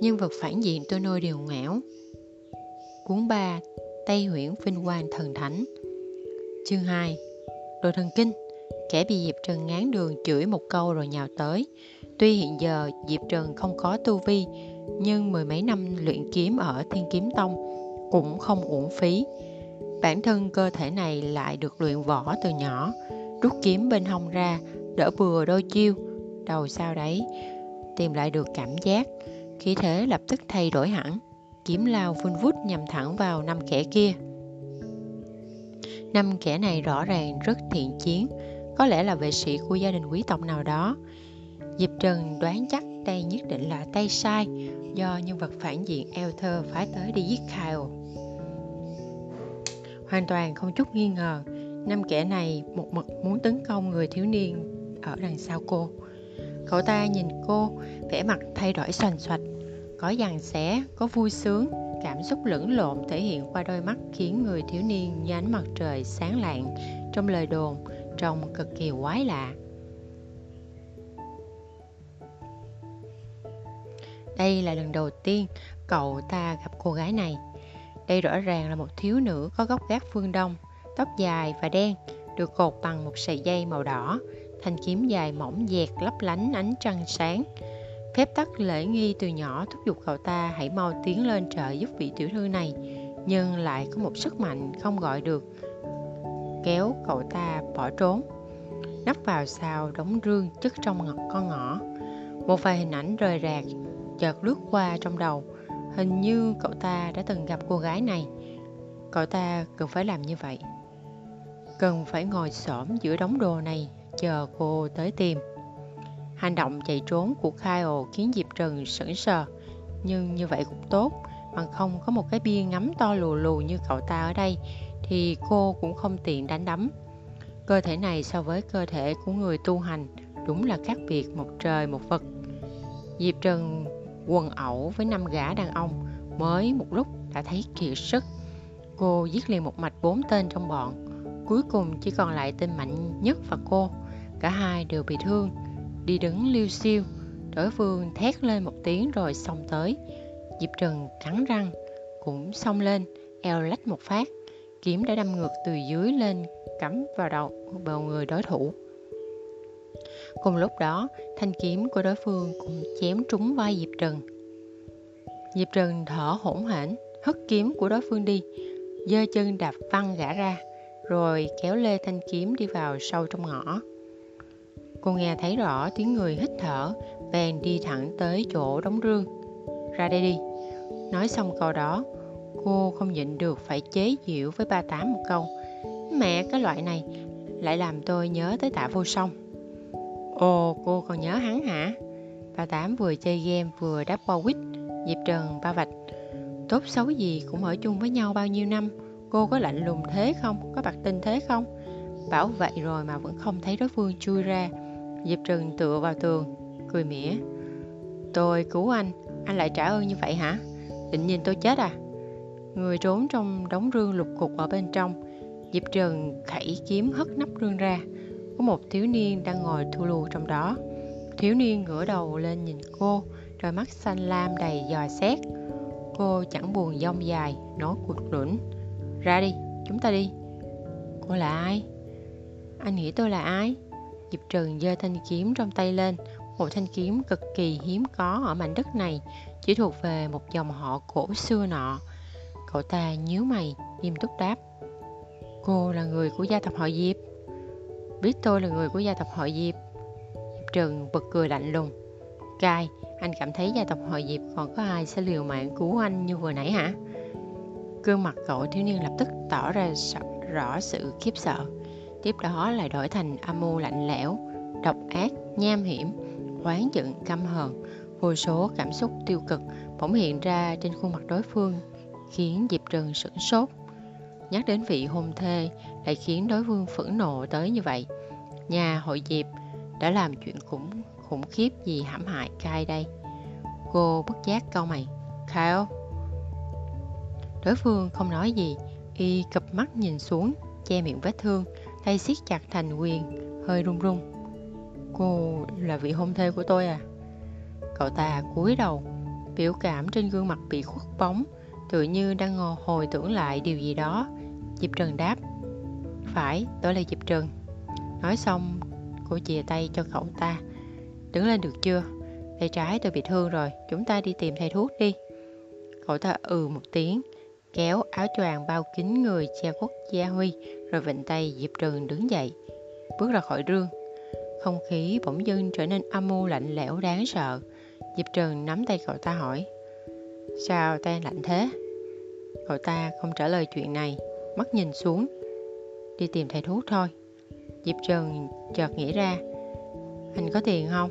Nhân vật phản diện tôi nôi đều ngảo. Cuốn 3 Tây huyễn vinh quang thần thánh. Chương 2 Đồ thần kinh. Kẻ bị Diệp Trần ngán đường chửi một câu rồi nhào tới. Tuy hiện giờ Diệp Trần không có tu vi, Nhưng mười mấy năm luyện kiếm ở Thiên Kiếm Tông Cũng không uổng phí. Bản thân cơ thể này lại được luyện võ từ nhỏ, Rút kiếm bên hông ra, Đỡ bừa đôi chiêu. Đầu sau đấy, Tìm lại được cảm giác. Khí thế lập tức thay đổi hẳn, Kiếm lao vun vút nhằm thẳng vào năm kẻ kia. Năm kẻ này rõ ràng rất thiện chiến, Có lẽ là vệ sĩ của gia đình quý tộc nào đó. Diệp Trần đoán chắc đây nhất định là tay sai, Do nhân vật phản diện Elther phái tới đi giết Kyle. Hoàn toàn không chút nghi ngờ, Năm kẻ này một mực muốn tấn công người thiếu niên ở đằng sau cô. Cậu ta nhìn cô, vẻ mặt thay đổi xoành xoạch có dằn xé, có vui sướng, cảm xúc lẫn lộn thể hiện qua đôi mắt khiến người thiếu niên như ánh mặt trời sáng lạng trong lời đồn trông cực kỳ quái lạ. Đây là lần đầu tiên cậu ta gặp cô gái này. Đây rõ ràng là một thiếu nữ có gốc gác phương Đông, tóc dài và đen, được cột bằng một sợi dây màu đỏ, thanh kiếm dài mỏng dẹt lấp lánh ánh trăng sáng. Phép tắc lễ nghi từ nhỏ thúc giục cậu ta hãy mau tiến lên trợ giúp vị tiểu thư này, nhưng lại có một sức mạnh không gọi được, kéo cậu ta bỏ trốn. Nắp vào sau đống rương chất trong ngọt con ngõ. Một vài hình ảnh rời rạc, chợt lướt qua trong đầu. Hình như cậu ta đã từng gặp cô gái này. Cậu ta cần phải làm như vậy. Cần phải ngồi xổm giữa đống đồ này, chờ cô tới tìm. Hành động chạy trốn của Kyle khiến Diệp Trần sững sờ, nhưng như vậy cũng tốt, bằng không có một cái bia ngắm to lù lù như cậu ta ở đây thì cô cũng không tiện đánh đấm. Cơ thể này so với cơ thể của người tu hành đúng là khác biệt một trời một vực. Diệp Trần quần ẩu với năm gã đàn ông mới một lúc đã thấy kiệt sức. Cô giết liền một mạch bốn tên trong bọn, cuối cùng chỉ còn lại tên mạnh nhất và cô. Cả hai đều bị thương. Đi đứng liêu xiêu, đối phương thét lên một tiếng rồi xông tới. Diệp trần cắn răng, cũng xông lên, eo lách một phát. Kiếm đã đâm ngược từ dưới lên, cắm vào đầu, vào người đối thủ. Cùng lúc đó, thanh kiếm của đối phương cũng chém trúng vai diệp trần diệp trần thở hổn hển, hất kiếm của đối phương đi, giơ chân đạp văng gã ra, rồi kéo lê thanh kiếm đi vào sâu trong ngõ. Cô nghe thấy rõ tiếng người hít thở, bèn đi thẳng tới chỗ đóng rương. Ra đây đi. Nói xong câu đó, cô không nhịn được phải chế giễu với ba tám một câu. Mẹ cái loại này lại làm tôi nhớ tới tạ vô song. Ồ, cô còn nhớ hắn hả? Ba tám vừa chơi game vừa đáp qua quýt, dịp Trần ba vạch. Tốt xấu gì cũng ở chung với nhau bao nhiêu năm, cô có lạnh lùng thế không? Có bạc tinh thế không? Bảo vậy rồi mà vẫn không thấy đối phương chui ra Diệp Trừng tựa vào tường, cười mỉa. Tôi cứu anh, anh lại trả ơn như vậy hả? Định nhìn tôi chết à? Người trốn trong đống rương lục cục ở bên trong. Diệp Trừng khẩy kiếm hất nắp rương ra. Có một thiếu niên đang ngồi thu lù trong đó. Thiếu niên ngửa đầu lên nhìn cô, đôi mắt xanh lam đầy dò xét. Cô chẳng buồn dông dài, nói cuột lũn. Ra đi, chúng ta đi. Cô là ai? Anh nghĩ tôi là ai? Diệp Trừng giơ thanh kiếm trong tay lên, một thanh kiếm cực kỳ hiếm có ở mảnh đất này, chỉ thuộc về một dòng họ cổ xưa nọ. Cậu ta nhíu mày, nghiêm túc đáp. Cô là người của gia tộc họ Diệp. Biết tôi là người của gia tộc họ Diệp. Diệp Trừng bật cười lạnh lùng. Cai, anh cảm thấy gia tộc họ Diệp còn có ai sẽ liều mạng cứu anh như vừa nãy hả? Gương mặt cậu thiếu niên lập tức tỏ ra rõ sự khiếp sợ tiếp đó lại đổi thành âm mưu lạnh lẽo, độc ác, nham hiểm, oán giận, căm hờn. Vô số cảm xúc tiêu cực bỗng hiện ra trên khuôn mặt đối phương, khiến Diệp Trần sửng sốt. Nhắc đến vị hôn thê lại khiến đối phương phẫn nộ tới như vậy. Nhà hội Diệp đã làm chuyện khủng khủng khiếp gì hãm hại cai đây. Cô bất giác câu mày. Kyle? Đối phương không nói gì, y cập mắt nhìn xuống, che miệng vết thương, tay siết chặt thành quyền, hơi run run. Cô là vị hôn thê của tôi à? Cậu ta cúi đầu, Biểu cảm trên gương mặt bị khuất bóng, tự như đang ngồi hồi tưởng lại điều gì đó. Diệp Trần đáp, phải, tôi là Diệp Trần. Nói xong, cô chìa tay cho cậu ta. Đứng lên được chưa? Tay trái tôi bị thương rồi, chúng ta đi tìm thầy thuốc đi. Cậu ta ừ một tiếng, kéo áo choàng bao kín người che khuất Gia Huy, rồi vịnh tay Diệp trường đứng dậy, bước ra khỏi rương. Không khí bỗng dưng trở nên âm u lạnh lẽo đáng sợ. Diệp trường nắm tay cậu ta hỏi, sao tay lạnh thế? Cậu ta không trả lời chuyện này, mắt nhìn xuống, đi tìm thầy thuốc thôi. Diệp trường chợt nghĩ ra, anh có tiền không?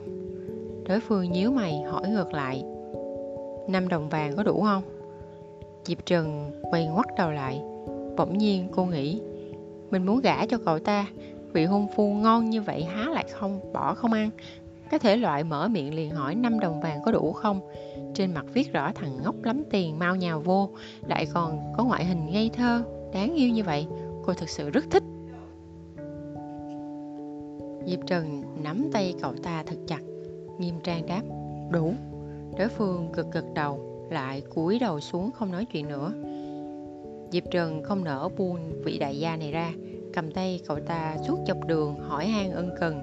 Đối phương nhíu mày hỏi ngược lại, năm đồng vàng có đủ không? Diệp Trần quay ngoắt đầu lại, bỗng nhiên cô nghĩ, mình muốn gả cho cậu ta, vị hôn phu ngon như vậy há lại không bỏ không ăn. Cái thể loại mở miệng liền hỏi năm đồng vàng có đủ không? Trên mặt viết rõ thằng ngốc lắm tiền mau nhào vô, lại còn có ngoại hình ngây thơ, đáng yêu như vậy. Cô thực sự rất thích. Diệp Trần nắm tay cậu ta thật chặt, nghiêm trang đáp, đủ. Đối phương cực gật đầu, lại cúi đầu xuống không nói chuyện nữa. Diệp Trần không nỡ buông vị đại gia này ra, cầm tay cậu ta suốt dọc đường hỏi han ân cần.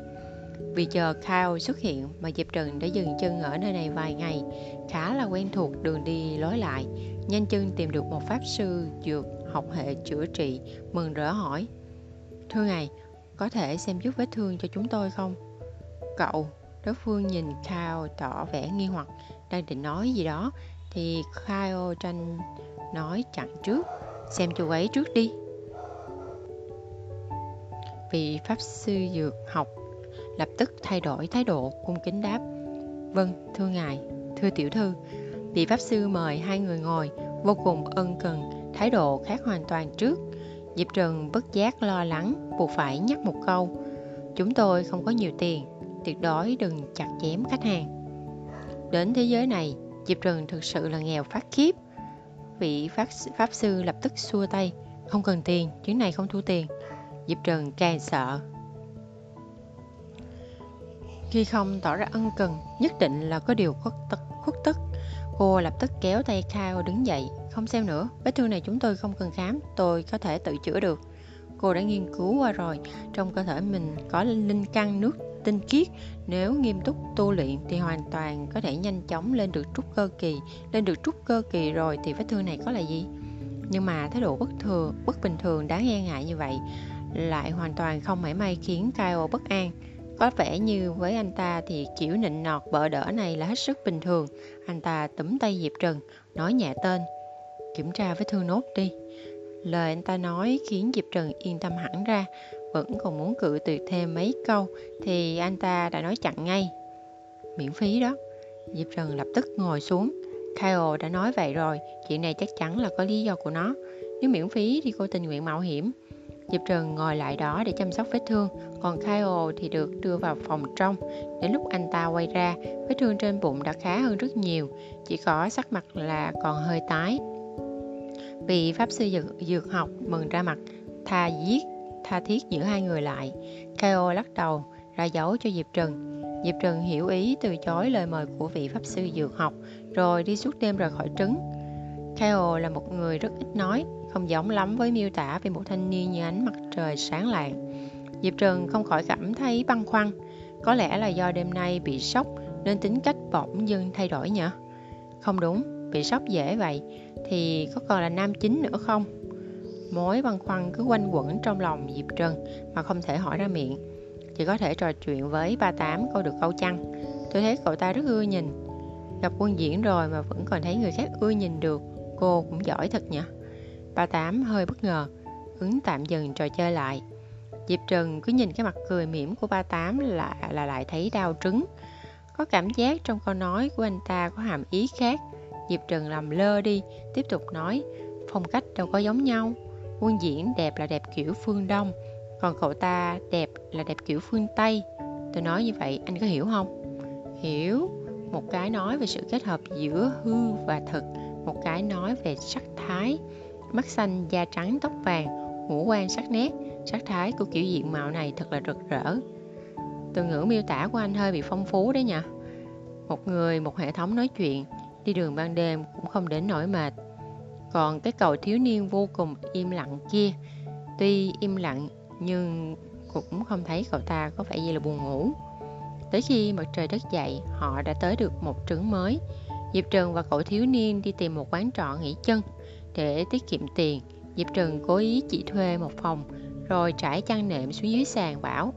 Vì chờ Kyle xuất hiện mà Diệp Trần đã dừng chân ở nơi này vài ngày, khá là quen thuộc đường đi lối lại, nhanh chân tìm được một pháp sư dược học hệ chữa trị, mừng rỡ hỏi. Thưa ngài, có thể xem giúp vết thương cho chúng tôi không? Cậu, đối phương nhìn Kyle tỏ vẻ nghi hoặc, đang định nói gì đó, thì Kyle tranh nói chặn trước, xem chú ấy trước đi. Vị pháp sư dược học lập tức thay đổi thái độ cung kính đáp Vâng, thưa ngài, thưa tiểu thư. Vị pháp sư mời hai người ngồi Vô cùng ân cần Thái độ khác hoàn toàn trước. Diệp Trần bất giác lo lắng Buộc phải nhắc một câu Chúng tôi không có nhiều tiền Tuyệt đối đừng chặt chém khách hàng. Đến thế giới này Diệp Trần thực sự là nghèo phát khiếp. Vị pháp, pháp sư lập tức xua tay Không cần tiền, chuyến này không thu tiền. Diệp Trần càng sợ khi không tỏ ra ân cần, nhất định là có điều khuất tức. Khuất tức. Cô lập tức kéo tay Kyle đứng dậy. Không xem nữa, vết thương này chúng tôi không cần khám, tôi có thể tự chữa được. Cô đã nghiên cứu qua rồi, trong cơ thể mình có linh căn nước tinh khiết. Nếu nghiêm túc tu luyện thì hoàn toàn có thể nhanh chóng lên được trúc cơ kỳ. Lên được trúc cơ kỳ rồi thì vết thương này có là gì? Nhưng mà thái độ bất thường, bất bình thường đáng e ngại như vậy lại hoàn toàn không mảy may khiến Kyle bất an. Có vẻ như với anh ta thì kiểu nịnh nọt bợ đỡ này là hết sức bình thường. Anh ta túm tay Diệp Trần, nói nhẹ tên. Kiểm tra vết thương nốt đi. Lời anh ta nói khiến Diệp Trần yên tâm hẳn ra. Vẫn còn muốn cự tuyệt thêm mấy câu thì anh ta đã nói chặn ngay. Miễn phí đó. Diệp Trần lập tức ngồi xuống. Kyle đã nói vậy rồi, chuyện này chắc chắn là có lý do của nó. Nếu miễn phí thì cô tình nguyện mạo hiểm. Diệp Trần ngồi lại đó để chăm sóc vết thương, còn Kyle thì được đưa vào phòng trong. Đến lúc anh ta quay ra, vết thương trên bụng đã khá hơn rất nhiều, chỉ có sắc mặt là còn hơi tái. Vị pháp sư dược, dược học mừng ra mặt, tha giết, tha thiết giữa hai người lại. Kyle lắc đầu, ra dấu cho Diệp Trần. Diệp Trần hiểu ý từ chối lời mời của vị pháp sư dược học, rồi đi suốt đêm rời khỏi trứng. Kyle là một người rất ít nói, không giống lắm với miêu tả về một thanh niên như ánh mặt trời sáng lạng. Diệp Trần không khỏi cảm thấy băn khoăn, có lẽ là do đêm nay bị sốc nên tính cách bỗng dưng thay đổi nhỉ? Không đúng, bị sốc dễ vậy thì có còn là nam chính nữa không? Mối băn khoăn cứ quanh quẩn trong lòng Diệp Trần mà không thể hỏi ra miệng. Chỉ có thể trò chuyện với ba tám câu được câu chăng. Tôi thấy cậu ta rất ưa nhìn. Gặp quân diễn rồi mà vẫn còn thấy người khác ưa nhìn được. Cô cũng giỏi thật nhỉ? Ba Tám hơi bất ngờ, ứng tạm dừng trò chơi lại. Diệp Trần cứ nhìn cái mặt cười mỉm của ba Tám là, là lại thấy đau trứng. Có cảm giác trong câu nói của anh ta có hàm ý khác. Diệp Trần làm lơ đi, tiếp tục nói, phong cách đâu có giống nhau. Quân diễn đẹp là đẹp kiểu phương Đông, còn cậu ta đẹp là đẹp kiểu phương Tây. Tôi nói như vậy, anh có hiểu không? Hiểu, một cái nói về sự kết hợp giữa hư và thực, một cái nói về sắc thái mắt xanh, da trắng, tóc vàng, ngũ quan sắc nét, sắc thái của kiểu diện mạo này thật là rực rỡ. Từ ngữ miêu tả của anh hơi bị phong phú đấy nhỉ. Một người, một hệ thống nói chuyện, đi đường ban đêm cũng không đến nỗi mệt. Còn cái cậu thiếu niên vô cùng im lặng kia, tuy im lặng nhưng cũng không thấy cậu ta có vẻ gì là buồn ngủ. Tới khi mặt trời đất dậy, họ đã tới được một trứng mới. Diệp Trần và cậu thiếu niên đi tìm một quán trọ nghỉ chân. Để tiết kiệm tiền, Diệp Trừng cố ý chỉ thuê một phòng, rồi trải chăn nệm xuống dưới sàn bảo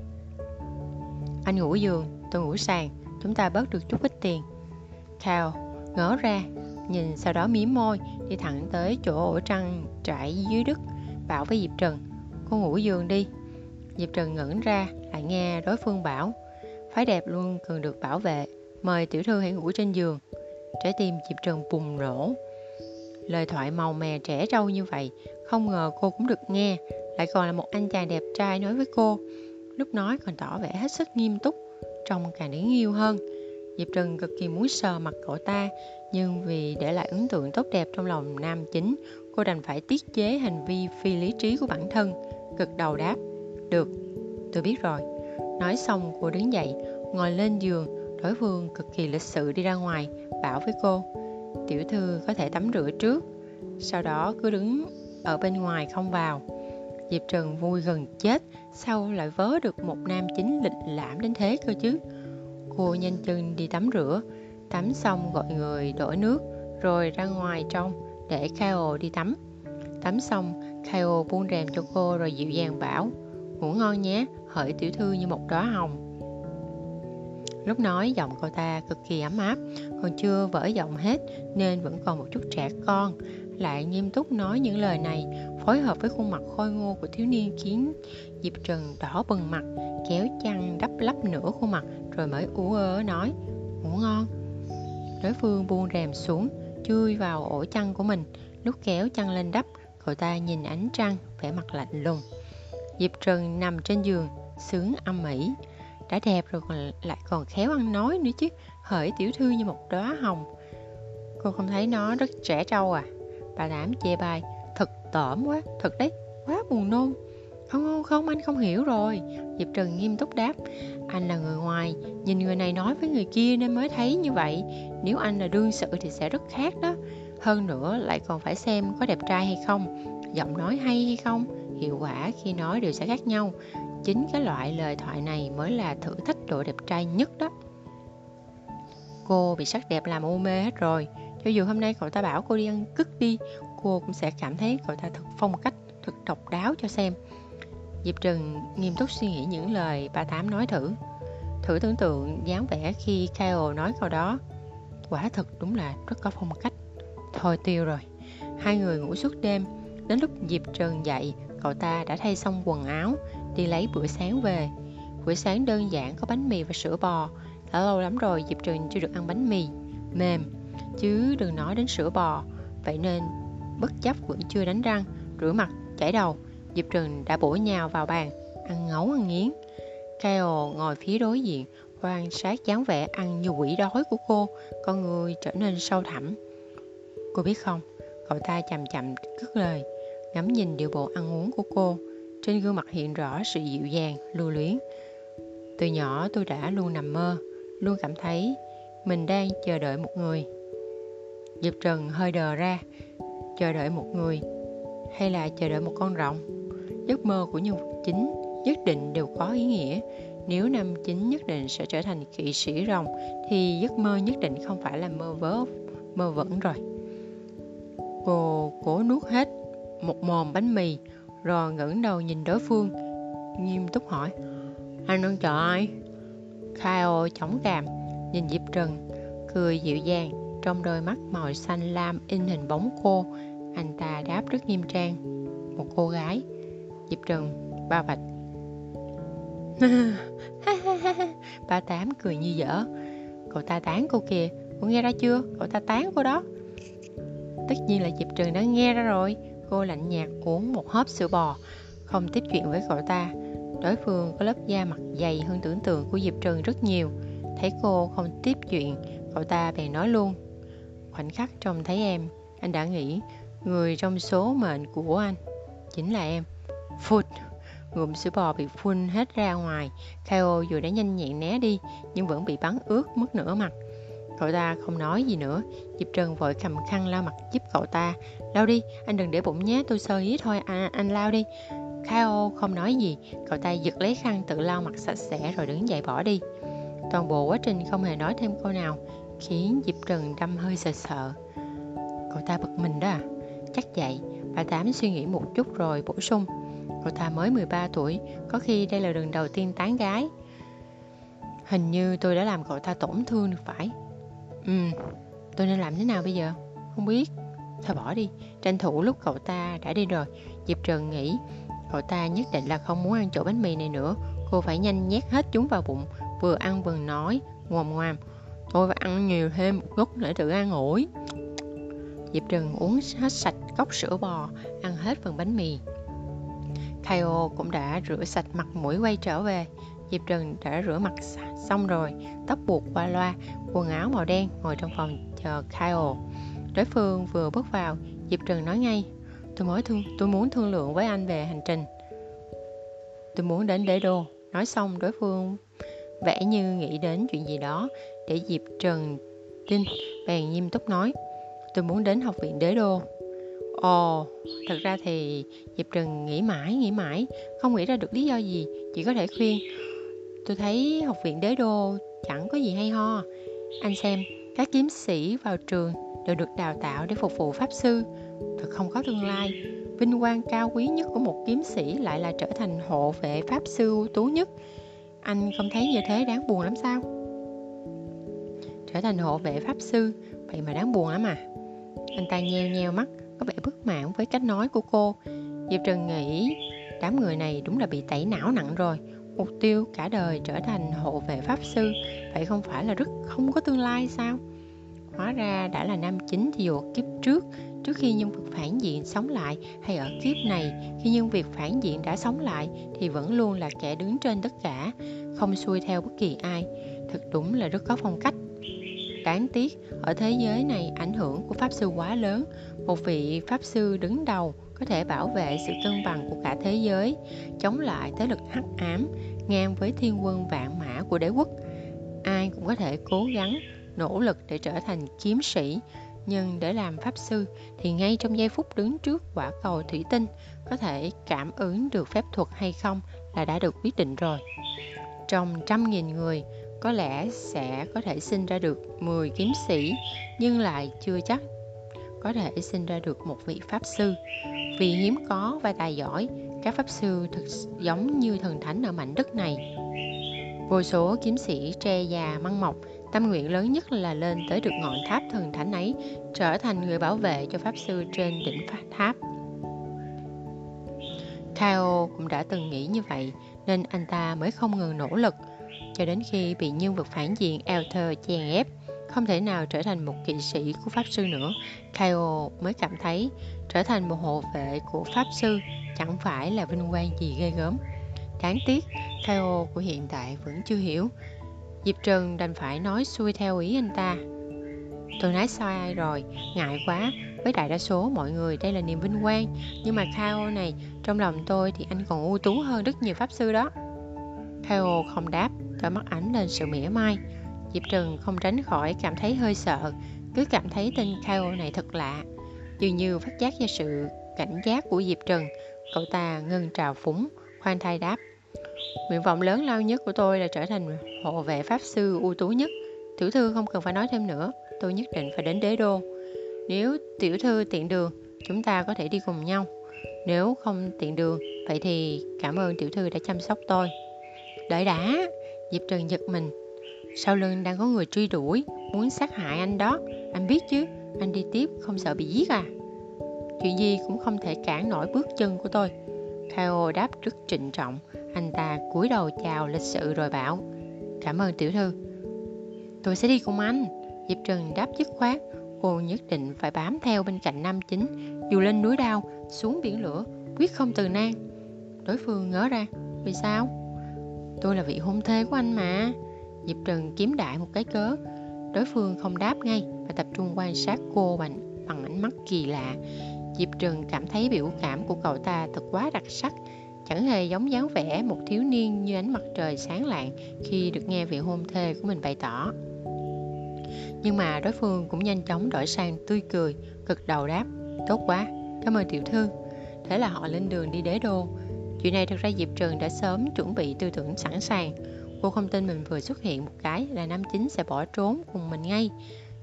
Anh ngủ giường, tôi ngủ sàn, chúng ta bớt được chút ít tiền. Khao ngỡ ra, nhìn sau đó miếm môi, đi thẳng tới chỗ ổ trăng trải dưới đất, bảo với Diệp Trừng: Cô ngủ giường đi. Diệp Trừng ngẩn ra, lại nghe đối phương bảo Phái đẹp luôn cần được bảo vệ, mời tiểu thư hãy ngủ trên giường. Trái tim Diệp Trần bùng nổ. Lời thoại màu mè trẻ trâu như vậy, không ngờ cô cũng được nghe, lại còn là một anh chàng đẹp trai nói với cô. Lúc nói còn tỏ vẻ hết sức nghiêm túc, trông càng đáng yêu hơn. Diệp Trừng cực kỳ muốn sờ mặt cậu ta, nhưng vì để lại ấn tượng tốt đẹp trong lòng nam chính, cô đành phải tiết chế hành vi phi lý trí của bản thân, cực đầu đáp. Được, tôi biết rồi. Nói xong cô đứng dậy, ngồi lên giường, đối phương cực kỳ lịch sự đi ra ngoài, bảo với cô. Tiểu thư có thể tắm rửa trước, sau đó cứ đứng ở bên ngoài không vào. Diệp Trần vui gần chết, sau lại vớ được một nam chính lịch lãm đến thế cơ chứ? Cô nhanh chân đi tắm rửa, tắm xong gọi người đổi nước, rồi ra ngoài trong để Kyle đi tắm. Tắm xong, Kyle buông rèm cho cô rồi dịu dàng bảo, ngủ ngon nhé, hỡi tiểu thư như một đóa hồng. Lúc nói giọng cô ta cực kỳ ấm áp, còn chưa vỡ giọng hết nên vẫn còn một chút trẻ con. Lại nghiêm túc nói những lời này, phối hợp với khuôn mặt khôi ngô của thiếu niên khiến Diệp Trần đỏ bừng mặt, kéo chăn đắp lắp nửa khuôn mặt rồi mới ú ớ nói, ngủ ngon. Đối phương buông rèm xuống, chui vào ổ chăn của mình, lúc kéo chăn lên đắp, cậu ta nhìn ánh trăng, vẻ mặt lạnh lùng. Diệp Trần nằm trên giường, sướng âm mỹ đã đẹp rồi còn lại còn khéo ăn nói nữa chứ. Hỡi tiểu thư như một đóa hồng. Cô không thấy nó rất trẻ trâu à? Bà đảm chê bai. Thật tởm quá, thật đấy, quá buồn nôn. Không không không, anh không hiểu rồi. Diệp trần nghiêm túc đáp. Anh là người ngoài, nhìn người này nói với người kia nên mới thấy như vậy. Nếu anh là đương sự thì sẽ rất khác đó. Hơn nữa lại còn phải xem có đẹp trai hay không, giọng nói hay hay không. Hiệu quả khi nói đều sẽ khác nhau chính cái loại lời thoại này mới là thử thách độ đẹp trai nhất đó. Cô bị sắc đẹp làm u mê hết rồi. Cho dù hôm nay cậu ta bảo cô đi ăn cứt đi, cô cũng sẽ cảm thấy cậu ta thật phong cách, thật độc đáo cho xem. Diệp trừng nghiêm túc suy nghĩ những lời ba tám nói thử. Thử tưởng tượng dáng vẻ khi Kyle nói câu đó. Quả thật đúng là rất có phong cách. Thôi tiêu rồi, hai người ngủ suốt đêm. Đến lúc diệp trần dậy, cậu ta đã thay xong quần áo đi lấy bữa sáng về. Bữa sáng đơn giản có bánh mì và sữa bò. Đã lâu lắm rồi Diệp Trừng chưa được ăn bánh mì, mềm, chứ đừng nói đến sữa bò. Vậy nên, bất chấp vẫn chưa đánh răng, rửa mặt, chảy đầu, Diệp Trừng đã bổ nhào vào bàn, ăn ngấu ăn nghiến. Kyle ngồi phía đối diện, quan sát dáng vẻ ăn như quỷ đói của cô, con người trở nên sâu thẳm. Cô biết không, cậu ta chậm chậm cất lời, ngắm nhìn điệu bộ ăn uống của cô, trên gương mặt hiện rõ sự dịu dàng, lưu luyến. Từ nhỏ tôi đã luôn nằm mơ, luôn cảm thấy mình đang chờ đợi một người. Diệp Trần hơi đờ ra, chờ đợi một người hay là chờ đợi một con rồng. Giấc mơ của nhân vật chính nhất định đều có ý nghĩa. Nếu nam chính nhất định sẽ trở thành kỵ sĩ rồng thì giấc mơ nhất định không phải là mơ vớ, mơ vẫn rồi. Cô cố nuốt hết một mồm bánh mì rồi ngẩng đầu nhìn đối phương. Nghiêm túc hỏi, anh đang chờ ai? Kyle chống cằm nhìn Diệp Trần, cười dịu dàng, trong đôi mắt màu xanh lam in hình bóng cô. Anh ta đáp rất nghiêm trang. Một cô gái, Diệp Trần ba vạch ba tám cười như dở. Cậu ta tán cô kìa cô nghe ra chưa? Cậu ta tán cô đó. Tất nhiên là Diệp Trần đã nghe ra rồi. Cô lạnh nhạt uống một hớp sữa bò, không tiếp chuyện với cậu ta. Đối phương có lớp da mặt dày hơn tưởng tượng của Diệp Trần rất nhiều. Thấy cô không tiếp chuyện, cậu ta bèn nói luôn. Khoảnh khắc trông thấy em, anh đã nghĩ người trong số mệnh của anh chính là em. Phụt! Ngụm sữa bò bị phun hết ra ngoài. Kao dù đã nhanh nhẹn né đi, nhưng vẫn bị bắn ướt mất nửa mặt. Cậu ta không nói gì nữa Diệp Trần vội cầm khăn lau mặt giúp cậu ta Lau đi, anh đừng để bụng nhé, tôi sơ ý thôi, à, anh lau đi. Kao không nói gì Cậu ta giật lấy khăn tự lau mặt sạch sẽ rồi đứng dậy bỏ đi. Toàn bộ quá trình không hề nói thêm câu nào Khiến Diệp Trần đâm hơi sợ sợ Cậu ta bực mình đó à? Chắc vậy Bà Tám suy nghĩ một chút rồi bổ sung. Cậu ta mới 13 tuổi Có khi đây là lần đầu tiên tán gái. Hình như tôi đã làm cậu ta tổn thương được phải. Ừ Tôi nên làm thế nào bây giờ? Không biết. Thôi bỏ đi, Tranh thủ lúc cậu ta đã đi rồi. Diệp Trần nghĩ Cậu ta nhất định là không muốn ăn chỗ bánh mì này nữa. Cô phải nhanh nhét hết chúng vào bụng, Vừa ăn vừa nói, Ngoàm ngoàm. Tôi phải ăn nhiều thêm một gốc để tự ăn ủi Diệp Trần uống hết sạch cốc sữa bò, Ăn hết phần bánh mì. Kaio cũng đã rửa sạch mặt mũi quay trở về. Diệp Trần đã rửa mặt xong rồi, Tóc buộc qua loa, Quần áo màu đen ngồi trong phòng chờ Kaio Đối phương vừa bước vào Diệp Trần nói ngay Tôi mới thương, tôi muốn thương lượng với anh về hành trình. Tôi muốn đến đế đô. Nói xong đối phương vẻ như nghĩ đến chuyện gì đó Để Diệp Trần tin Bèn nghiêm túc nói Tôi muốn đến học viện đế đô. Ồ, thật ra thì Diệp Trần nghĩ mãi, nghĩ mãi Không nghĩ ra được lý do gì Chỉ có thể khuyên Tôi thấy học viện đế đô chẳng có gì hay ho. Anh xem, các kiếm sĩ vào trường đều được đào tạo để phục vụ pháp sư thật không có tương lai. Vinh quang cao quý nhất của một kiếm sĩ lại là trở thành hộ vệ pháp sư ưu tú nhất. Anh không thấy như thế đáng buồn lắm sao? Trở thành hộ vệ pháp sư, vậy mà đáng buồn lắm à? Anh ta nheo nheo mắt, có vẻ bất mãn với cách nói của cô. Diệp trần nghĩ, đám người này đúng là bị tẩy não nặng rồi. Mục tiêu cả đời trở thành hộ vệ pháp sư, vậy không phải là rất không có tương lai sao? Hóa ra đã là nam chính thì dù kiếp trước trước khi nhân vật phản diện sống lại hay ở kiếp này, khi nhân vật phản diện đã sống lại thì vẫn luôn là kẻ đứng trên tất cả, không xuôi theo bất kỳ ai. Thật đúng là rất có phong cách. Đáng tiếc, ở thế giới này ảnh hưởng của pháp sư quá lớn. Một vị pháp sư đứng đầu có thể bảo vệ sự cân bằng của cả thế giới, chống lại thế lực hắc ám, ngang với thiên quân vạn mã của đế quốc. Ai cũng có thể cố gắng nỗ lực để trở thành kiếm sĩ. Nhưng để làm pháp sư thì ngay trong giây phút đứng trước quả cầu thủy tinh, có thể cảm ứng được phép thuật hay không là đã được quyết định rồi. Trong trăm nghìn người, có lẽ sẽ có thể sinh ra được 10 kiếm sĩ, nhưng lại chưa chắc có thể sinh ra được một vị pháp sư. Vì hiếm có và tài giỏi, các pháp sư thực giống như thần thánh ở mảnh đất này. Vô số kiếm sĩ tre già măng mọc Tâm nguyện lớn nhất là lên tới được ngọn tháp thần thánh ấy, trở thành người bảo vệ cho Pháp Sư trên đỉnh Pháp tháp. Kao cũng đã từng nghĩ như vậy, nên anh ta mới không ngừng nỗ lực, cho đến khi bị nhân vật phản diện Elter chèn ép, không thể nào trở thành một kỵ sĩ của Pháp Sư nữa. Kao mới cảm thấy trở thành một hộ vệ của Pháp Sư chẳng phải là vinh quang gì ghê gớm. Đáng tiếc, Kao của hiện tại vẫn chưa hiểu Diệp Trần đành phải nói xuôi theo ý anh ta. Tôi nói sai rồi, ngại quá. Với đại đa số mọi người đây là niềm vinh quang. Nhưng mà Kao này, trong lòng tôi thì anh còn ưu tú hơn rất nhiều pháp sư đó. Kao không đáp, đôi mắt ảnh lên sự mỉa mai. Diệp Trần không tránh khỏi cảm thấy hơi sợ. Cứ cảm thấy tên Kao này thật lạ. Dường như phát giác ra sự cảnh giác của Diệp Trần Cậu ta ngưng trào phúng, khoan thai đáp. Nguyện vọng lớn lao nhất của tôi là trở thành hộ vệ pháp sư ưu tú nhất. Tiểu thư không cần phải nói thêm nữa, tôi nhất định phải đến đế đô. Nếu tiểu thư tiện đường, chúng ta có thể đi cùng nhau. Nếu không tiện đường, vậy thì cảm ơn tiểu thư đã chăm sóc tôi. Đợi đã, Diệp Trần giật mình. Sau lưng đang có người truy đuổi, muốn sát hại anh đó. Anh biết chứ, anh đi tiếp không sợ bị giết à? Chuyện gì cũng không thể cản nổi bước chân của tôi. Kao đáp rất trịnh trọng, anh ta cúi đầu chào lịch sự rồi bảo Cảm ơn tiểu thư. Tôi sẽ đi cùng anh. Diệp Trần đáp dứt khoát Cô nhất định phải bám theo bên cạnh nam chính Dù lên núi đao, xuống biển lửa Quyết không từ nan. Đối phương ngớ ra Vì sao? Tôi là vị hôn thê của anh mà. Diệp Trần kiếm đại một cái cớ. Đối phương không đáp ngay Và tập trung quan sát cô bằng, bằng ánh mắt kỳ lạ. Diệp Trần cảm thấy biểu cảm của cậu ta thật quá đặc sắc chẳng hề giống dáng vẻ một thiếu niên như ánh mặt trời sáng lạng khi được nghe vị hôn thê của mình bày tỏ. Nhưng mà đối phương cũng nhanh chóng đổi sang tươi cười, cực đầu đáp. Tốt quá, cảm ơn tiểu thư. Thế là họ lên đường đi đế đô. Chuyện này thực ra Diệp Trần đã sớm chuẩn bị tư tưởng sẵn sàng. Cô không tin mình vừa xuất hiện một cái là Nam Chính sẽ bỏ trốn cùng mình ngay.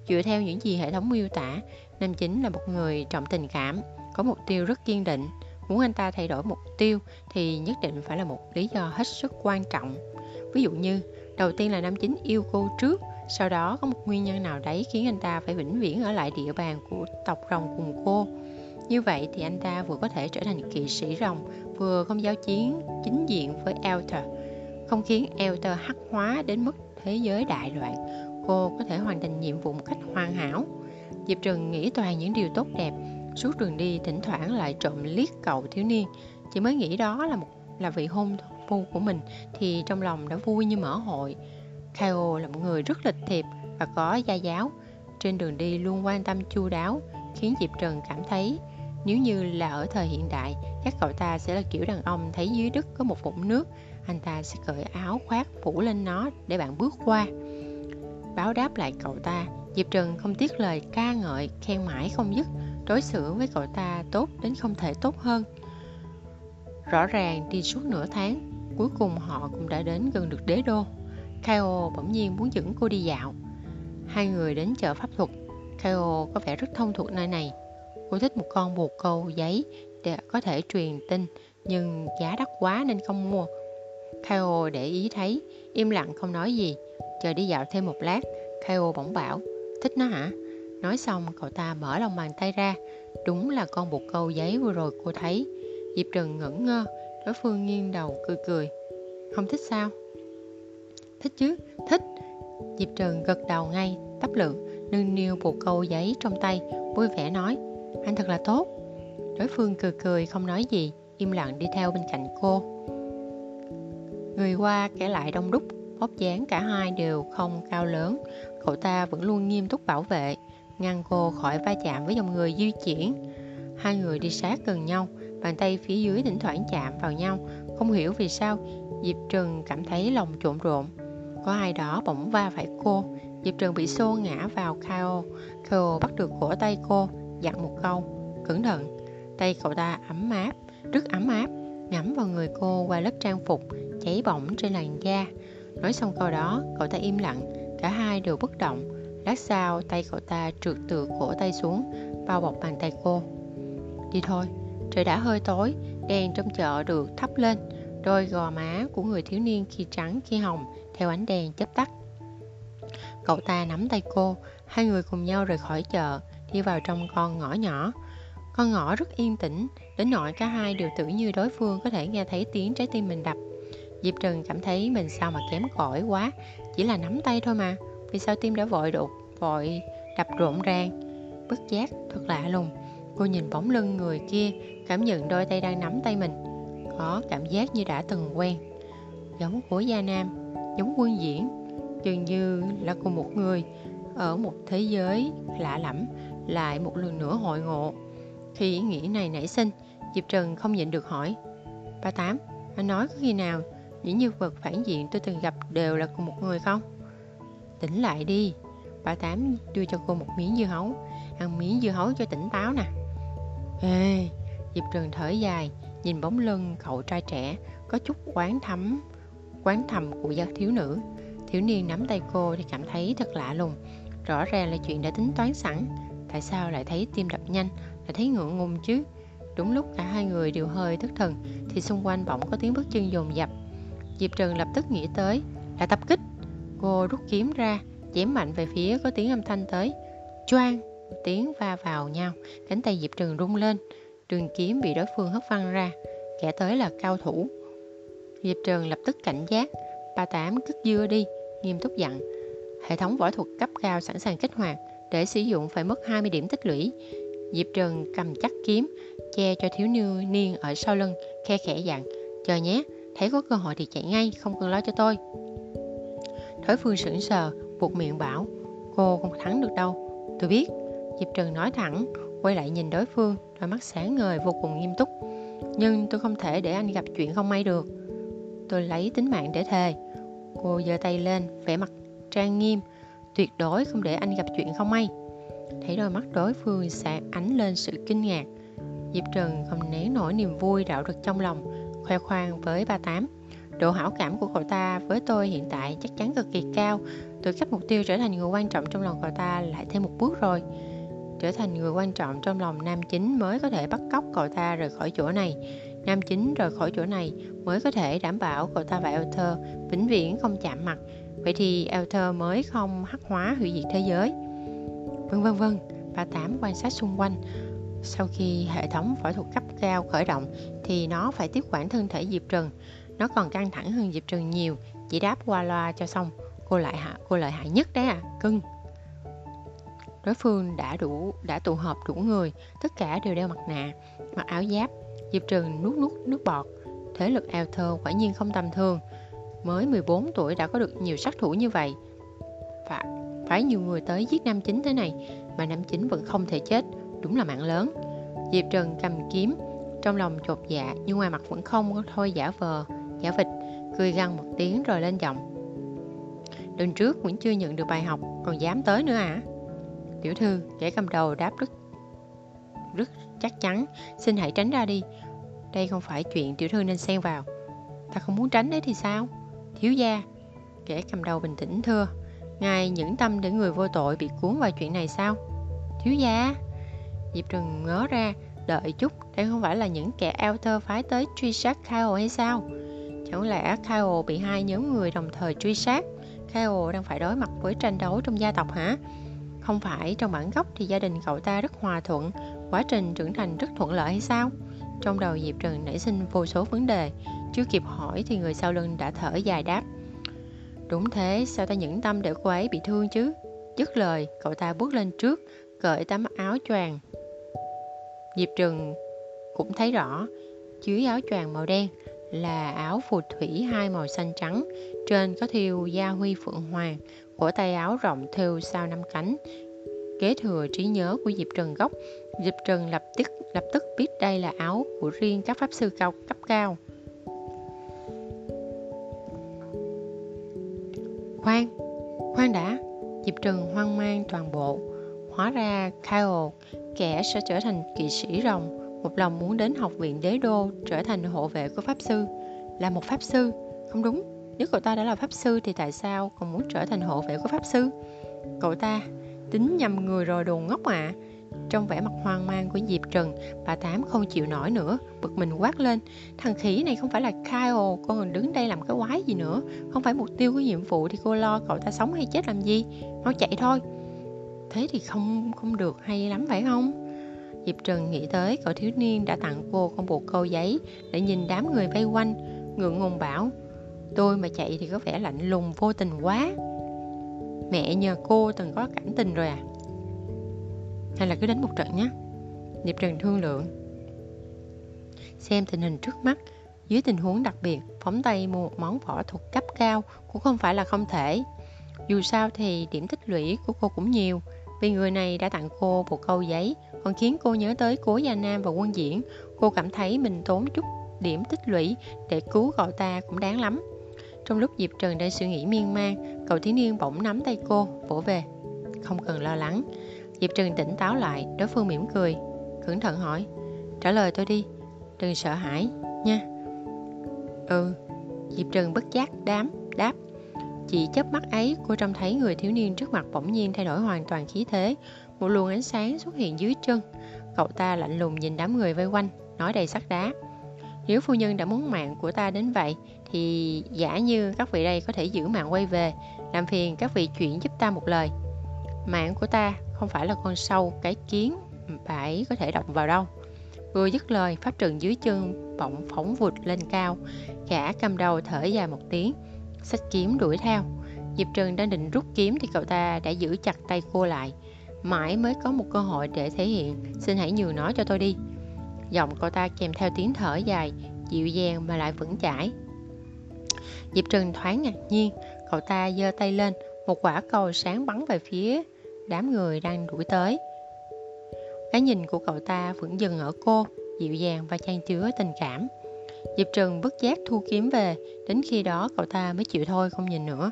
Dựa theo những gì hệ thống miêu tả, Nam Chính là một người trọng tình cảm, có mục tiêu rất kiên định. Muốn anh ta thay đổi mục tiêu thì nhất định phải là một lý do hết sức quan trọng. Ví dụ như, đầu tiên là Nam Chính yêu cô trước, sau đó có một nguyên nhân nào đấy khiến anh ta phải vĩnh viễn ở lại địa bàn của tộc rồng cùng cô. Như vậy thì anh ta vừa có thể trở thành kỵ sĩ rồng, vừa không giao chiến chính diện với Elter, không khiến Elter hắc hóa đến mức thế giới đại loạn. Cô có thể hoàn thành nhiệm vụ một cách hoàn hảo. Diệp Trừng nghĩ toàn những điều tốt đẹp, suốt đường đi thỉnh thoảng lại trộm liếc cậu thiếu niên. Chỉ mới nghĩ đó là một là vị hôn phu của mình thì trong lòng đã vui như mở hội. Kao là một người rất lịch thiệp và có gia giáo. Trên đường đi luôn quan tâm chu đáo, khiến Diệp Trần cảm thấy nếu như là ở thời hiện đại, chắc cậu ta sẽ là kiểu đàn ông thấy dưới đất có một vũng nước, anh ta sẽ cởi áo khoác phủ lên nó để bạn bước qua. Báo đáp lại cậu ta, Diệp Trần không tiếc lời ca ngợi, khen mãi không dứt, đối xử với cậu ta tốt đến không thể tốt hơn. Rõ ràng đi suốt nửa tháng, cuối cùng họ cũng đã đến gần được đế đô. Kao bỗng nhiên muốn dẫn cô đi dạo. Hai người đến chợ pháp thuật. Kao có vẻ rất thông thuộc nơi này. Cô thích một con bồ câu giấy để có thể truyền tin, nhưng giá đắt quá nên không mua. Kao để ý thấy, im lặng không nói gì. Chờ đi dạo thêm một lát, Kao bỗng bảo, thích nó hả? Nói xong, cậu ta mở lòng bàn tay ra. Đúng là con bột câu giấy vừa rồi cô thấy. Diệp Trần ngẩn ngơ, đối phương nghiêng đầu cười cười. Không thích sao? Thích chứ, thích. Diệp Trần gật đầu ngay, tấp lượng, nâng niu bột câu giấy trong tay, vui vẻ nói. Anh thật là tốt. Đối phương cười cười không nói gì, im lặng đi theo bên cạnh cô. Người qua kể lại đông đúc, vóc dáng cả hai đều không cao lớn. Cậu ta vẫn luôn nghiêm túc bảo vệ, ngăn cô khỏi va chạm với dòng người di chuyển. Hai người đi sát gần nhau, bàn tay phía dưới thỉnh thoảng chạm vào nhau. Không hiểu vì sao, Diệp Trần cảm thấy lòng trộn rộn. Có ai đó bỗng va phải cô, Diệp Trần bị xô ngã vào Kao. Kao bắt được cổ tay cô, dặn một câu, cẩn thận. Tay cậu ta ấm áp, rất ấm áp, ngắm vào người cô qua lớp trang phục, cháy bỏng trên làn da. Nói xong câu đó, cậu ta im lặng, cả hai đều bất động. Lát sau, tay cậu ta trượt từ cổ tay xuống, bao bọc bàn tay cô. Đi thôi, trời đã hơi tối, đèn trong chợ được thắp lên, đôi gò má của người thiếu niên khi trắng khi hồng theo ánh đèn chớp tắt. Cậu ta nắm tay cô, hai người cùng nhau rời khỏi chợ, đi vào trong con ngõ nhỏ. Con ngõ rất yên tĩnh, đến nỗi cả hai đều tưởng như đối phương có thể nghe thấy tiếng trái tim mình đập. Diệp Trừng cảm thấy mình sao mà kém cỏi quá, chỉ là nắm tay thôi mà, vì sao tim đã vội đột, vội đập rộn ràng. Bất giác, thật lạ lùng, cô nhìn bóng lưng người kia, cảm nhận đôi tay đang nắm tay mình. Có cảm giác như đã từng quen. Giống của Gia Nam, giống quân diễn, dường như là cùng một người, ở một thế giới lạ lẫm lại một lần nữa hội ngộ. Khi ý nghĩ này nảy sinh, Diệp Trần không nhịn được hỏi. Ba Tám, anh nói có khi nào những nhân vật phản diện tôi từng gặp đều là cùng một người không? Tỉnh lại đi. Bà Tám đưa cho cô một miếng dưa hấu. Ăn miếng dưa hấu cho tỉnh táo nè. Ê, Diệp Trần thở dài, nhìn bóng lưng cậu trai trẻ có chút quán thấm, quán thầm của gia thiếu nữ. Thiếu niên nắm tay cô thì cảm thấy thật lạ lùng. Rõ ràng là chuyện đã tính toán sẵn. Tại sao lại thấy tim đập nhanh, lại thấy ngượng ngùng chứ? Đúng lúc cả hai người đều hơi thất thần thì xung quanh bỗng có tiếng bước chân dồn dập. Diệp Trần lập tức nghĩ tới là tập kích. Cô rút kiếm ra, chém mạnh về phía có tiếng âm thanh tới. Choang, tiếng va vào nhau, cánh tay Diệp Trừng rung lên. Trường kiếm bị đối phương hất văng ra, kẻ tới là cao thủ. Diệp Trừng lập tức cảnh giác, ba tám cất dưa đi, nghiêm túc dặn. Hệ thống võ thuật cấp cao sẵn sàng kích hoạt, để sử dụng phải mất 20 điểm tích lũy. Diệp Trừng cầm chắc kiếm, che cho thiếu niên niên ở sau lưng, khe khẽ dặn. Chờ nhé, thấy có cơ hội thì chạy ngay, không cần lo cho tôi. Đối phương sững sờ, buộc miệng bảo, cô không thắng được đâu. Tôi biết, Diệp Trần nói thẳng, quay lại nhìn đối phương, đôi mắt sáng ngời vô cùng nghiêm túc. Nhưng tôi không thể để anh gặp chuyện không may được. Tôi lấy tính mạng để thề. Cô giơ tay lên, vẻ mặt trang nghiêm. tuyệt đối không để anh gặp chuyện không may thấy đôi mắt đối phương sáng ánh lên sự kinh ngạc diệp trần không nén nổi niềm vui đạo rực trong lòng khoe khoang với ba tám độ hảo cảm của cậu ta với tôi hiện tại chắc chắn cực kỳ cao. Tôi cách mục tiêu trở thành người quan trọng trong lòng cậu ta lại thêm một bước rồi. Trở thành người quan trọng trong lòng nam chính mới có thể bắt cóc cậu ta rời khỏi chỗ này. Nam chính rời khỏi chỗ này mới có thể đảm bảo cậu ta và Elther vĩnh viễn không chạm mặt. Vậy thì Elther mới không hắc hóa hủy diệt thế giới. Vân vân vân bà tám quan sát xung quanh. Sau khi hệ thống phẫu thuật cấp cao khởi động thì nó phải tiếp quản thân thể Diệp Trần nó còn căng thẳng hơn Diệp trường nhiều. Chỉ đáp qua loa cho xong. Cô lại hạ cô lợi hại nhất đấy à cưng. Đối phương đã đủ đã tụ họp đủ người. Tất cả đều đeo mặt nạ mặc áo giáp. Diệp trừng nuốt nuốt nước bọt. Thế lực eo thơ quả nhiên không tầm thường. Mới 14 tuổi đã có được nhiều sát thủ như vậy. Phải, phải nhiều người tới giết nam chính thế này mà nam chính vẫn không thể chết. Đúng là mạng lớn. Diệp trần cầm kiếm trong lòng chột dạ nhưng ngoài mặt vẫn không có thôi giả vờ giả vịt, cười gằn một tiếng rồi lên giọng. Lần trước vẫn chưa nhận được bài học, còn dám tới nữa à tiểu thư, kẻ cầm đầu đáp rất rất chắc chắn. Xin hãy tránh ra đi. Đây không phải chuyện tiểu thư nên xen vào. Ta không muốn tránh đấy thì sao? Thiếu gia, kẻ cầm đầu bình tĩnh thưa. Ngài nhẫn tâm để người vô tội bị cuốn vào chuyện này sao? Thiếu gia, diệp trừng ngớ ra. Đợi chút, đây không phải là những kẻ eo thơ phái tới truy sát Kyle hay sao? Chẳng lẽ Kyle bị hai nhóm người đồng thời truy sát? Kyle đang phải đối mặt với tranh đấu trong gia tộc hả? Không phải, trong bản gốc thì gia đình cậu ta rất hòa thuận, quá trình trưởng thành rất thuận lợi hay sao? Trong đầu diệp trần nảy sinh vô số vấn đề, chưa kịp hỏi thì người sau lưng đã thở dài đáp. Đúng thế, sao ta nhẫn tâm để cô ấy bị thương chứ? Dứt lời, cậu ta bước lên trước, cởi tấm áo choàng. Diệp Trừng cũng thấy rõ, dưới áo choàng màu đen là áo phù thủy hai màu xanh trắng. Trên có thiêu gia huy phượng hoàng, cổ tay áo rộng thêu sao năm cánh. Kế thừa trí nhớ của diệp trần gốc, diệp trần lập tức lập tức biết đây là áo của riêng các pháp sư cao cấp cao. Khoan khoan đã, diệp trần hoang mang toàn bộ, hóa ra kyle kẻ sẽ trở thành kỵ sĩ rồng một lòng muốn đến học viện đế đô trở thành hộ vệ của pháp sư là một pháp sư không đúng nếu cậu ta đã là pháp sư thì tại sao còn muốn trở thành hộ vệ của pháp sư cậu ta tính nhầm người rồi đồ ngốc à trong vẻ mặt hoang mang của Diệp Trần, bà Tám không chịu nổi nữa, bực mình quát lên. Thằng khỉ này không phải là Kyle, con còn đứng đây làm cái quái gì nữa. Không phải mục tiêu của nhiệm vụ thì cô lo cậu ta sống hay chết làm gì. Mau chạy thôi. Thế thì không không được hay lắm phải không? Diệp Trần nghĩ tới cậu thiếu niên đã tặng cô con bột câu giấy để nhìn đám người vây quanh, ngượng ngùng bảo Tôi mà chạy thì có vẻ lạnh lùng vô tình quá. Mẹ nhờ cô từng có cảnh tình rồi à? Hay là cứ đánh một trận nhé. Diệp Trần thương lượng. Xem tình hình trước mắt Dưới tình huống đặc biệt Phóng tay mua một món võ thuật cấp cao Cũng không phải là không thể. Dù sao thì điểm tích lũy của cô cũng nhiều Vì người này đã tặng cô một câu giấy còn khiến cô nhớ tới cố gia nam và quân diễn Cô cảm thấy mình tốn chút điểm tích lũy Để cứu cậu ta cũng đáng lắm trong lúc Diệp Trần đang suy nghĩ miên man, cậu thiếu niên bỗng nắm tay cô, vỗ về. Không cần lo lắng. Diệp Trần tỉnh táo lại, đối phương mỉm cười. Cẩn thận hỏi, trả lời tôi đi, đừng sợ hãi, nha. Ừ, Diệp Trần bất giác đám, đáp. Chỉ chớp mắt ấy, cô trông thấy người thiếu niên trước mặt bỗng nhiên thay đổi hoàn toàn khí thế. Một luồng ánh sáng xuất hiện dưới chân. Cậu ta lạnh lùng nhìn đám người vây quanh, nói đầy sắc đá. Nếu phu nhân đã muốn mạng của ta đến vậy thì giả như các vị đây có thể giữ mạng quay về làm phiền các vị chuyển giúp ta một lời mạng của ta không phải là con sâu cái kiến phải có thể động vào đâu vừa dứt lời pháp trần dưới chân bỗng phóng vụt lên cao gã cầm đầu thở dài một tiếng sách kiếm đuổi theo diệp trần đang định rút kiếm thì cậu ta đã giữ chặt tay cô lại mãi mới có một cơ hội để thể hiện xin hãy nhường nó cho tôi đi giọng cô ta kèm theo tiếng thở dài dịu dàng mà lại vững chãi Diệp Trừng thoáng ngạc nhiên, cậu ta giơ tay lên, một quả cầu sáng bắn về phía đám người đang đuổi tới. Cái nhìn của cậu ta vẫn dừng ở cô, dịu dàng và chan chứa tình cảm. Diệp Trừng bất giác thu kiếm về, đến khi đó cậu ta mới chịu thôi không nhìn nữa.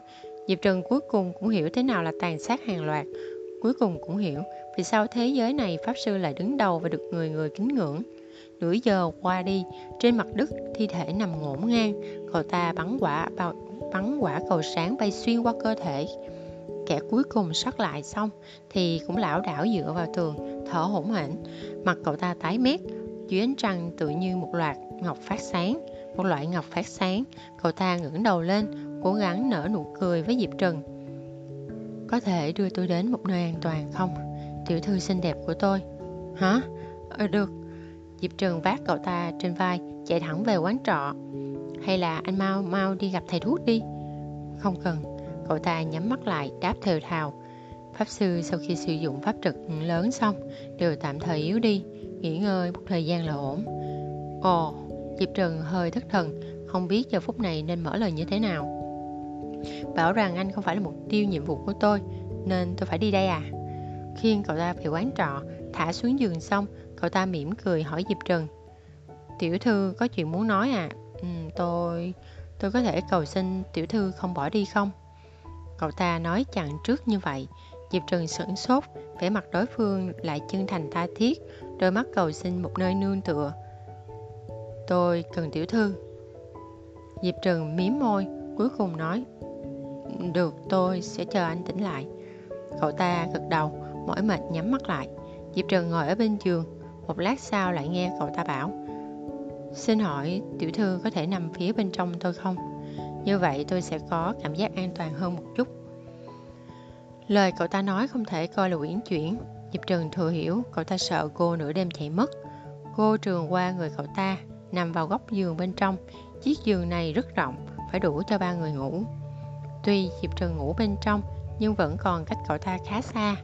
Diệp Trần cuối cùng cũng hiểu thế nào là tàn sát hàng loạt. Cuối cùng cũng hiểu vì sao thế giới này Pháp Sư lại đứng đầu và được người người kính ngưỡng. Nửa giờ qua đi, trên mặt đất thi thể nằm ngổn ngang, cậu ta bắn quả bao bắn quả cầu sáng bay xuyên qua cơ thể. Kẻ cuối cùng sót lại xong thì cũng lão đảo dựa vào tường, thở hổn hển. Mặt cậu ta tái mét, dưới ánh trăng tự như một loạt ngọc phát sáng, một loại ngọc phát sáng. Cậu ta ngẩng đầu lên, cố gắng nở nụ cười với Diệp Trần. Có thể đưa tôi đến một nơi an toàn không? Tiểu thư xinh đẹp của tôi. Hả? Ờ, được. Diệp Trường vác cậu ta trên vai, chạy thẳng về quán trọ. Hay là anh mau mau đi gặp thầy thuốc đi. Không cần. Cậu ta nhắm mắt lại, đáp thều thào. Pháp sư sau khi sử dụng pháp trực lớn xong, đều tạm thời yếu đi, nghỉ ngơi một thời gian là ổn. Ồ, Diệp Trường hơi thất thần, không biết giờ phút này nên mở lời như thế nào. Bảo rằng anh không phải là mục tiêu nhiệm vụ của tôi, nên tôi phải đi đây à? Khiêng cậu ta về quán trọ, thả xuống giường xong, cậu ta mỉm cười hỏi Diệp Trần. Tiểu thư có chuyện muốn nói à? Ừ, tôi... tôi có thể cầu xin tiểu thư không bỏ đi không? Cậu ta nói chặn trước như vậy. Diệp Trần sửng sốt, vẻ mặt đối phương lại chân thành tha thiết, đôi mắt cầu xin một nơi nương tựa. Tôi cần tiểu thư. Diệp Trần mím môi, cuối cùng nói được, tôi sẽ chờ anh tỉnh lại. Cậu ta gật đầu, mỏi mệt nhắm mắt lại. Diệp Trần ngồi ở bên giường, một lát sau lại nghe cậu ta bảo Xin hỏi tiểu thư có thể nằm phía bên trong tôi không? Như vậy tôi sẽ có cảm giác an toàn hơn một chút. Lời cậu ta nói không thể coi là uyển chuyển. Diệp Trần thừa hiểu cậu ta sợ cô nửa đêm chạy mất. Cô trường qua người cậu ta, nằm vào góc giường bên trong. Chiếc giường này rất rộng, phải đủ cho ba người ngủ. Tuy Diệp Trừng ngủ bên trong, nhưng vẫn còn cách cậu ta khá xa.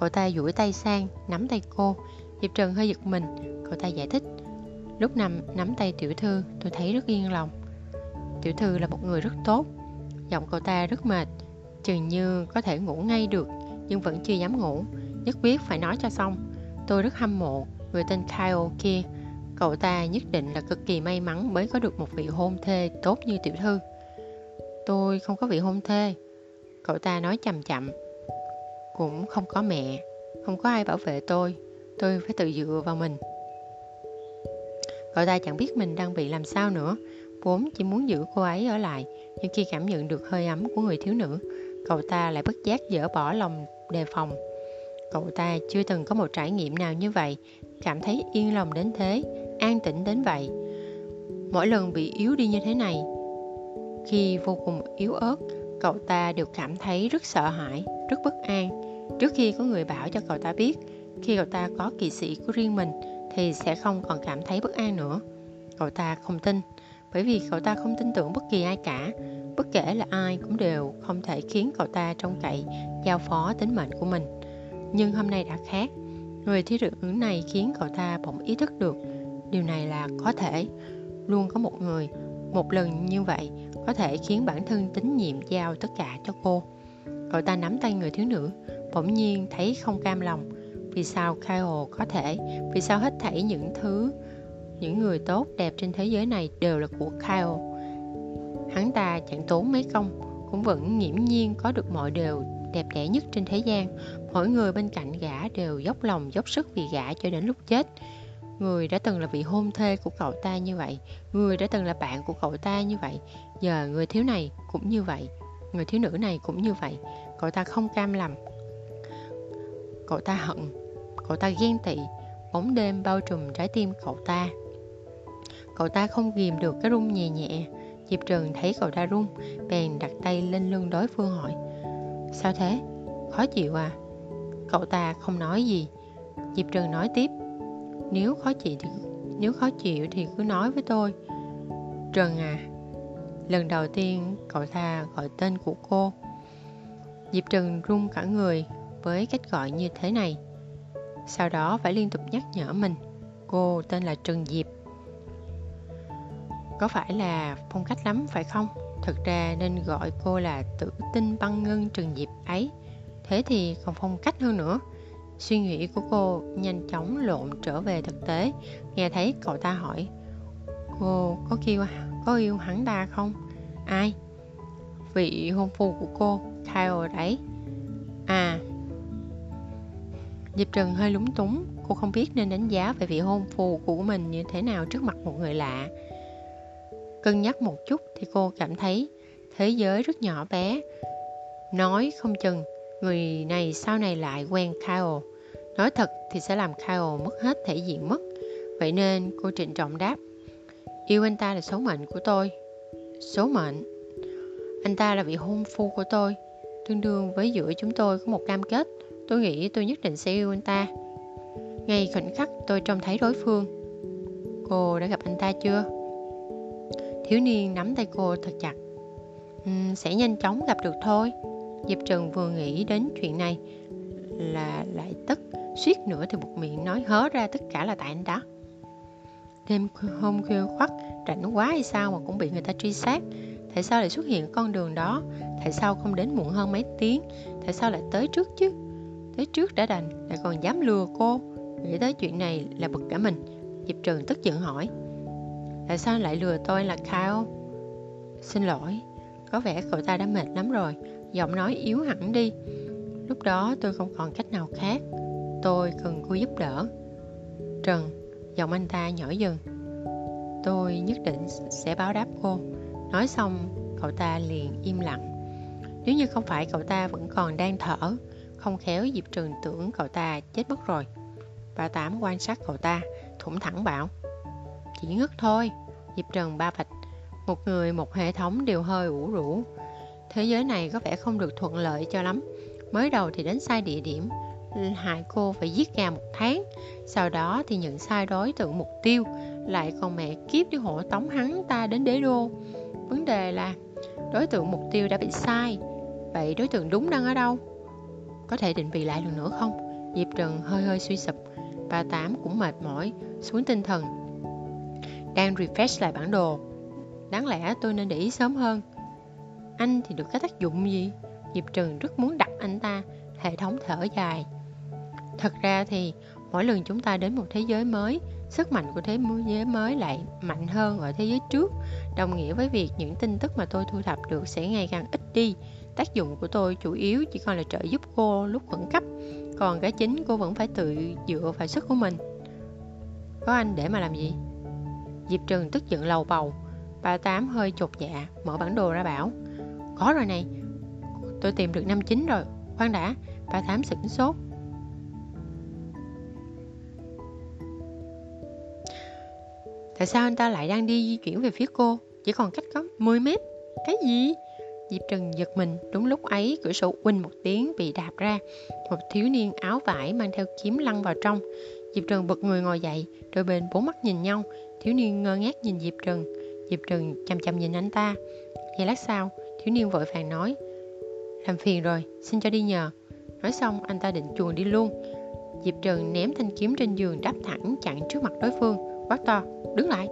Cậu ta duỗi tay sang, nắm tay cô. Diệp Trừng hơi giật mình, cậu ta giải thích. Lúc nằm nắm tay tiểu thư, tôi thấy rất yên lòng. Tiểu thư là một người rất tốt. Giọng cậu ta rất mệt, chừng như có thể ngủ ngay được, nhưng vẫn chưa dám ngủ. Nhất quyết phải nói cho xong. Tôi rất hâm mộ người tên Kyle kia. Cậu ta nhất định là cực kỳ may mắn mới có được một vị hôn thê tốt như tiểu thư. Tôi không có vị hôn thê. Cậu ta nói chậm chậm. Cũng không có mẹ, không có ai bảo vệ tôi. Tôi phải tự dựa vào mình. Cậu ta chẳng biết mình đang bị làm sao nữa. Vốn chỉ muốn giữ cô ấy ở lại, nhưng khi cảm nhận được hơi ấm của người thiếu nữ, cậu ta lại bất giác dỡ bỏ lòng đề phòng. Cậu ta chưa từng có một trải nghiệm nào như vậy, cảm thấy yên lòng đến thế, an tĩnh đến vậy. Mỗi lần bị yếu đi như thế này, khi vô cùng yếu ớt, cậu ta đều cảm thấy rất sợ hãi, rất bất an. Trước khi có người bảo cho cậu ta biết, khi cậu ta có kỳ sĩ của riêng mình thì sẽ không còn cảm thấy bất an nữa. Cậu ta không tin, bởi vì cậu ta không tin tưởng bất kỳ ai cả. Bất kể là ai cũng đều không thể khiến cậu ta trông cậy, giao phó tính mệnh của mình. Nhưng hôm nay đã khác. Người thí thiếu ứng này khiến cậu ta bỗng ý thức được điều này là có thể. Luôn có một người, một lần như vậy có thể khiến bản thân tín nhiệm giao tất cả cho cô. Cậu ta nắm tay người thiếu nữ, bỗng nhiên thấy không cam lòng. Vì sao Kyle có thể, vì sao hết thảy những thứ, những người tốt đẹp trên thế giới này đều là của Kyle. Hắn ta chẳng tốn mấy công, cũng vẫn nghiễm nhiên có được mọi điều đẹp đẽ nhất trên thế gian. Mỗi người bên cạnh gã đều dốc lòng dốc sức vì gã cho đến lúc chết. Người đã từng là vị hôn thê của cậu ta như vậy, người đã từng là bạn của cậu ta như vậy, giờ người thiếu này cũng như vậy, người thiếu nữ này cũng như vậy. Cậu ta không cam lòng. Cậu ta hận, cậu ta ghen tị, bóng đêm bao trùm trái tim cậu ta. Cậu ta không kìm được cái rung nhẹ nhẹ. Diệp Trần thấy cậu ta rung, bèn đặt tay lên lưng đối phương hỏi. Sao thế? Khó chịu à? Cậu ta không nói gì. Diệp Trần nói tiếp. Nếu khó chịu thì nếu khó chịu thì cứ nói với tôi. Trần à. Lần đầu tiên cậu ta gọi tên của cô. Diệp Trần run cả người với cách gọi như thế này. Sau đó phải liên tục nhắc nhở mình. Cô tên là Trần Diệp. Có phải là phong cách lắm phải không? Thực ra nên gọi cô là tử tinh băng ngân Trần Diệp ấy. Thế thì còn phong cách hơn nữa. Suy nghĩ của cô nhanh chóng lộn trở về thực tế. Nghe thấy cậu ta hỏi Cô có kêu có yêu hắn ta không? Ai? vị hôn phu của cô, Kyle đấy. À, Diệp Trần hơi lúng túng, cô không biết nên đánh giá về vị hôn phu của mình như thế nào trước mặt một người lạ. Cân nhắc một chút thì cô cảm thấy thế giới rất nhỏ bé. Nói không chừng, người này sau này lại quen Kyle. Nói thật thì sẽ làm Kyle mất hết thể diện mất. Vậy nên cô trịnh trọng đáp. Yêu anh ta là số mệnh của tôi. Số mệnh? Anh ta là vị hôn phu của tôi. Tương đương với giữa chúng tôi có một cam kết. Tôi nghĩ tôi nhất định sẽ yêu anh ta. Ngay khoảnh khắc tôi trông thấy đối phương. Cô đã gặp anh ta chưa? Thiếu niên nắm tay cô thật chặt. Uhm, sẽ nhanh chóng gặp được thôi. Diệp Trần vừa nghĩ đến chuyện này là lại tức, suýt nữa thì buộc miệng nói hớ ra tất cả là tại anh đó. Đêm hôm khuya khoắt, rảnh quá hay sao mà cũng bị người ta truy sát. Tại sao lại xuất hiện con đường đó? Tại sao không đến muộn hơn mấy tiếng? Tại sao lại tới trước chứ? Tới trước đã đành, lại còn dám lừa cô. Nghĩ tới chuyện này là bực cả mình. Diệp Trần tức giận hỏi. Tại sao lại lừa tôi là Kyle? Xin lỗi, có vẻ cậu ta đã mệt lắm rồi. Giọng nói yếu hẳn đi. Lúc đó tôi không còn cách nào khác. Tôi cần cô giúp đỡ. Trần, giọng anh ta nhỏ dần. Tôi nhất định sẽ báo đáp cô. Nói xong, cậu ta liền im lặng. Nếu như không phải cậu ta vẫn còn đang thở, không khéo Diệp Trần tưởng cậu ta chết mất rồi. Bà Tám quan sát cậu ta, thủng thẳng bảo. Chỉ ngất thôi, Diệp Trần ba vạch. Một người một hệ thống đều hơi ủ rũ. Thế giới này có vẻ không được thuận lợi cho lắm. Mới đầu thì đến sai địa điểm, hại cô phải giết gà một tháng. Sau đó thì nhận sai đối tượng mục tiêu, lại còn mẹ kiếp đi hộ tống hắn ta đến đế đô. Vấn đề là đối tượng mục tiêu đã bị sai. Vậy đối tượng đúng đang ở đâu? Có thể định vị lại lần nữa không? Diệp Trần hơi hơi suy sụp. Bà Tám cũng mệt mỏi, xuống tinh thần. Đang refresh lại bản đồ. Đáng lẽ tôi nên để ý sớm hơn. Anh thì được cái tác dụng gì? Diệp Trường rất muốn đặt anh ta. Hệ thống thở dài. Thật ra thì mỗi lần chúng ta đến một thế giới mới, sức mạnh của thế giới mới lại mạnh hơn ở thế giới trước đồng nghĩa với việc những tin tức mà tôi thu thập được sẽ ngày càng ít đi tác dụng của tôi chủ yếu chỉ còn là trợ giúp cô lúc khẩn cấp, còn cái chính cô vẫn phải tự dựa vào sức của mình có anh để mà làm gì diệp trừng tức giận lầu bầu ba tám hơi chột dạ mở bản đồ ra bảo có rồi này. Tôi tìm được năm chín rồi. Khoan đã ba thám sửng sốt. Tại sao anh ta lại đang đi di chuyển về phía cô? Chỉ còn cách có 10 mét. Cái gì? Diệp Trần giật mình. Đúng lúc ấy, cửa sổ quỳnh một tiếng bị đạp ra. Một thiếu niên áo vải mang theo kiếm lăn vào trong. Diệp Trần bật người ngồi dậy. Đôi bên bốn mắt nhìn nhau. Thiếu niên ngơ ngác nhìn Diệp Trần. Diệp Trần chăm chăm nhìn anh ta. Vậy lát sau Thiếu niên vội vàng nói. Làm phiền rồi, xin cho đi nhờ. Nói xong, anh ta định chuồn đi luôn. Diệp Trần ném thanh kiếm trên giường đáp thẳng chặn trước mặt đối phương. Quát to, đứng lại.